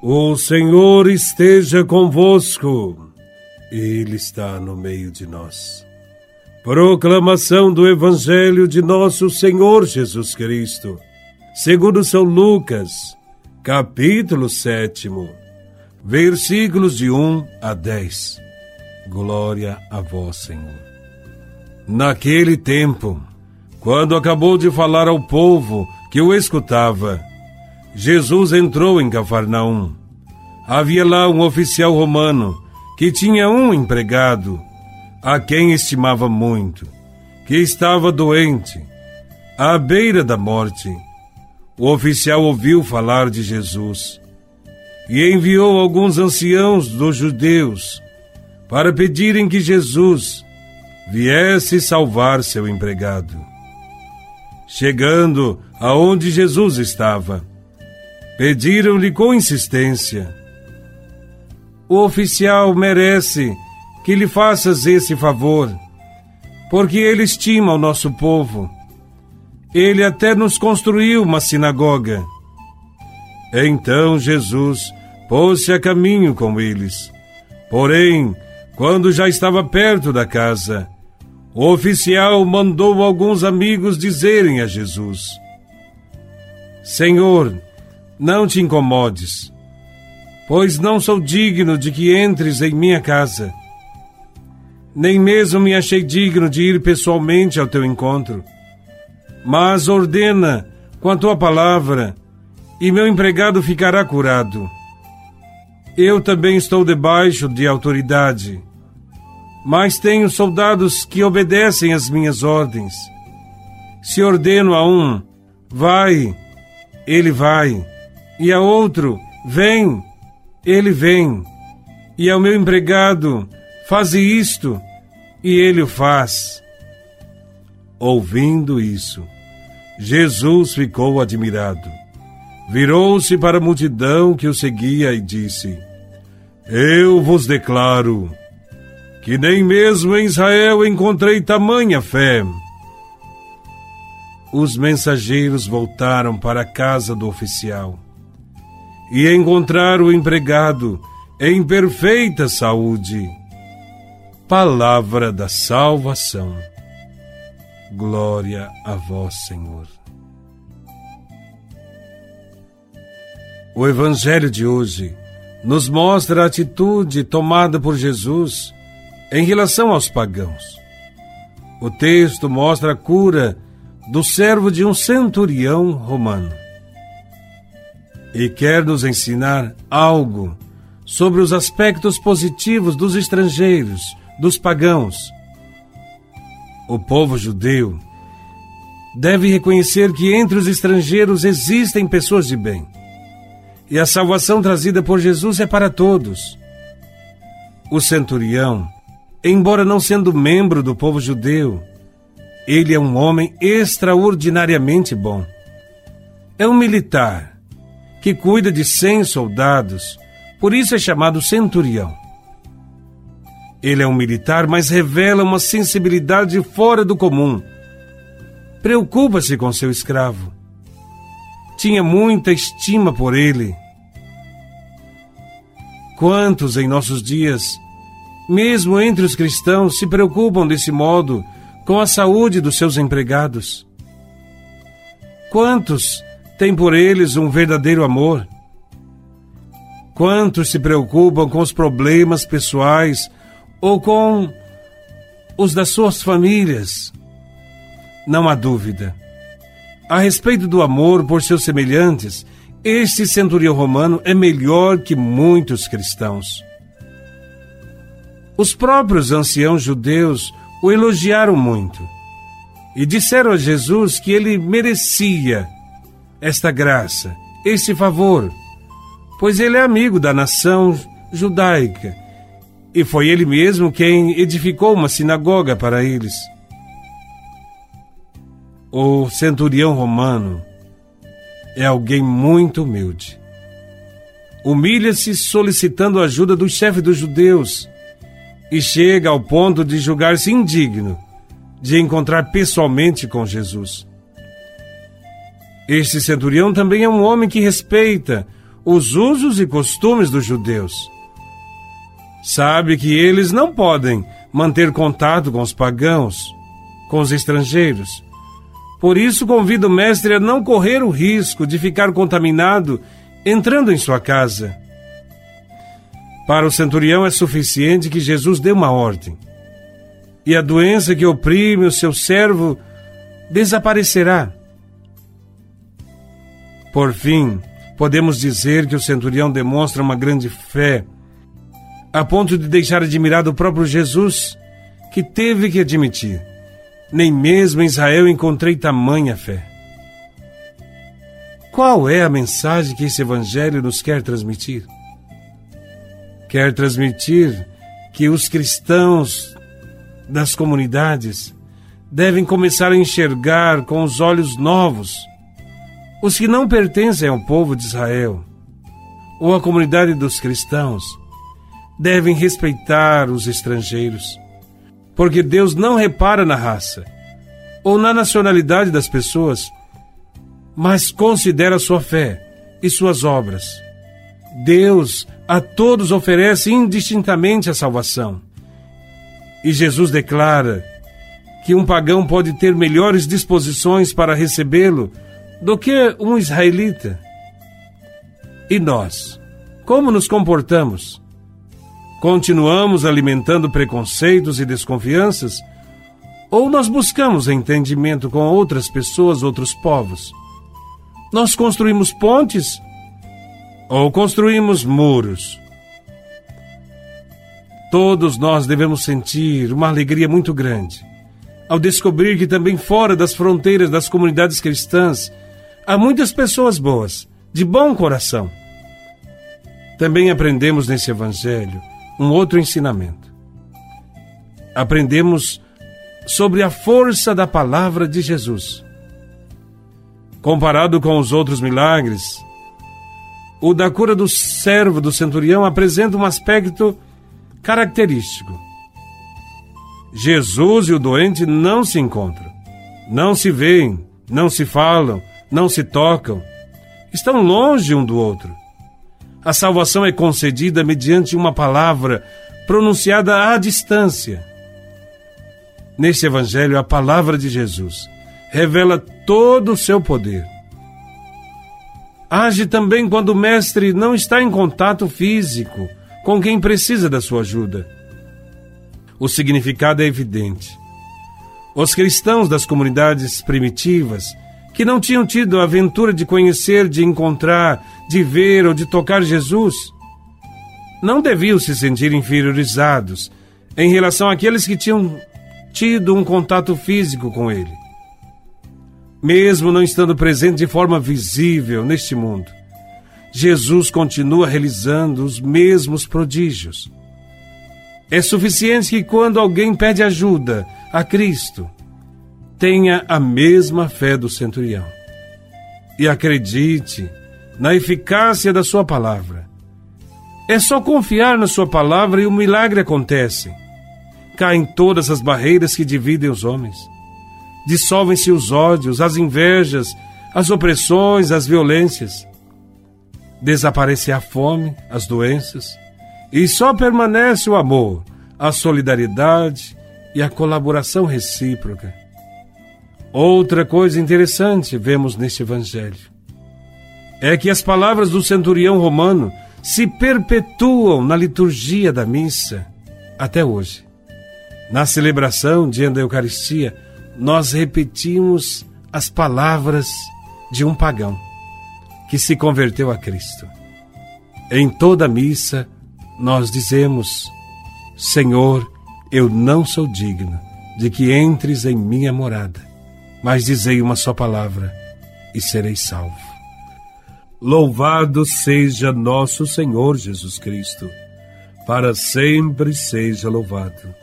O Senhor esteja convosco, Ele está no meio de nós. Proclamação do Evangelho de Nosso Senhor Jesus Cristo, segundo São Lucas, capítulo 7, versículos de 1 a 10. Glória a Vós, Senhor. Naquele tempo, quando acabou de falar ao povo que o escutava, Jesus entrou em Cafarnaum. Havia lá um oficial romano que tinha um empregado, a quem estimava muito, que estava doente, à beira da morte. O oficial ouviu falar de Jesus e enviou alguns anciãos dos judeus para pedirem que Jesus viesse salvar seu empregado. Chegando aonde Jesus estava, Pediram-lhe com insistência: O oficial merece que lhe faças esse favor, porque ele estima o nosso povo. Ele até nos construiu uma sinagoga. Então Jesus pôs-se a caminho com eles. Porém, quando já estava perto da casa, o oficial mandou alguns amigos dizerem a Jesus: Senhor, não te incomodes, pois não sou digno de que entres em minha casa. Nem mesmo me achei digno de ir pessoalmente ao teu encontro. Mas ordena com a tua palavra, e meu empregado ficará curado. Eu também estou debaixo de autoridade, mas tenho soldados que obedecem às minhas ordens. Se ordeno a um, vai, ele vai e a outro: Vem, ele vem. E ao meu empregado: Faze isto, e ele o faz. Ouvindo isso, Jesus ficou admirado. Virou-se para a multidão que o seguia e disse: Eu vos declaro que nem mesmo em Israel encontrei tamanha fé. Os mensageiros voltaram para a casa do oficial e encontrar o empregado em perfeita saúde. Palavra da salvação. Glória a vós, Senhor. O Evangelho de hoje nos mostra a atitude tomada por Jesus em relação aos pagãos. O texto mostra a cura do servo de um centurião romano e quer nos ensinar algo sobre os aspectos positivos dos estrangeiros, dos pagãos. O povo judeu deve reconhecer que entre os estrangeiros existem pessoas de bem. E a salvação trazida por Jesus é para todos. O centurião, embora não sendo membro do povo judeu, ele é um homem extraordinariamente bom. É um militar que cuida de cem soldados, por isso é chamado centurião. Ele é um militar, mas revela uma sensibilidade fora do comum. Preocupa-se com seu escravo. Tinha muita estima por ele. Quantos em nossos dias, mesmo entre os cristãos, se preocupam desse modo com a saúde dos seus empregados? Quantos tem por eles um verdadeiro amor? Quantos se preocupam com os problemas pessoais ou com os das suas famílias? Não há dúvida. A respeito do amor por seus semelhantes, este centurião romano é melhor que muitos cristãos. Os próprios anciãos judeus o elogiaram muito e disseram a Jesus que ele merecia esta graça, este favor, pois ele é amigo da nação judaica e foi ele mesmo quem edificou uma sinagoga para eles. O centurião romano é alguém muito humilde. Humilha-se solicitando a ajuda do chefe dos judeus e chega ao ponto de julgar-se indigno de encontrar pessoalmente com Jesus. Este centurião também é um homem que respeita os usos e costumes dos judeus. Sabe que eles não podem manter contato com os pagãos, com os estrangeiros. Por isso, convida o mestre a não correr o risco de ficar contaminado entrando em sua casa. Para o centurião é suficiente que Jesus dê uma ordem. E a doença que oprime o seu servo desaparecerá. Por fim, podemos dizer que o centurião demonstra uma grande fé, a ponto de deixar admirado o próprio Jesus, que teve que admitir: nem mesmo em Israel encontrei tamanha fé. Qual é a mensagem que esse evangelho nos quer transmitir? Quer transmitir que os cristãos das comunidades devem começar a enxergar com os olhos novos os que não pertencem ao povo de Israel ou à comunidade dos cristãos devem respeitar os estrangeiros, porque Deus não repara na raça ou na nacionalidade das pessoas, mas considera sua fé e suas obras. Deus a todos oferece indistintamente a salvação. E Jesus declara que um pagão pode ter melhores disposições para recebê-lo do que um israelita. E nós, como nos comportamos? Continuamos alimentando preconceitos e desconfianças? Ou nós buscamos entendimento com outras pessoas, outros povos? Nós construímos pontes ou construímos muros? Todos nós devemos sentir uma alegria muito grande ao descobrir que também fora das fronteiras das comunidades cristãs há muitas pessoas boas, de bom coração. Também aprendemos nesse Evangelho um outro ensinamento. Aprendemos sobre a força da palavra de Jesus. Comparado com os outros milagres, o da cura do servo do centurião apresenta um aspecto característico. Jesus e o doente não se encontram, não se veem, não se falam, não se tocam, estão longe um do outro. A salvação é concedida mediante uma palavra pronunciada à distância. Neste Evangelho, a palavra de Jesus revela todo o seu poder. Age também quando o Mestre não está em contato físico com quem precisa da sua ajuda. O significado é evidente. Os cristãos das comunidades primitivas que não tinham tido a aventura de conhecer, de encontrar, de ver ou de tocar Jesus, não deviam se sentir inferiorizados em relação àqueles que tinham tido um contato físico com ele. Mesmo não estando presente de forma visível neste mundo, Jesus continua realizando os mesmos prodígios. É suficiente que quando alguém pede ajuda a Cristo, tenha a mesma fé do centurião e acredite na eficácia da sua palavra. É só confiar na sua palavra e o milagre acontece. Caem todas as barreiras que dividem os homens. Dissolvem-se os ódios, as invejas, as opressões, as violências. Desaparece a fome, as doenças, e só permanece o amor, a solidariedade e a colaboração recíproca. Outra coisa interessante vemos neste Evangelho é que as palavras do centurião romano se perpetuam na liturgia da missa até hoje. Na celebração dia da Eucaristia, nós repetimos as palavras de um pagão que se converteu a Cristo. Em toda a missa, nós dizemos: Senhor, eu não sou digno de que entres em minha morada mas dizei uma só palavra e serei salvo. Louvado seja nosso Senhor Jesus Cristo, para sempre seja louvado.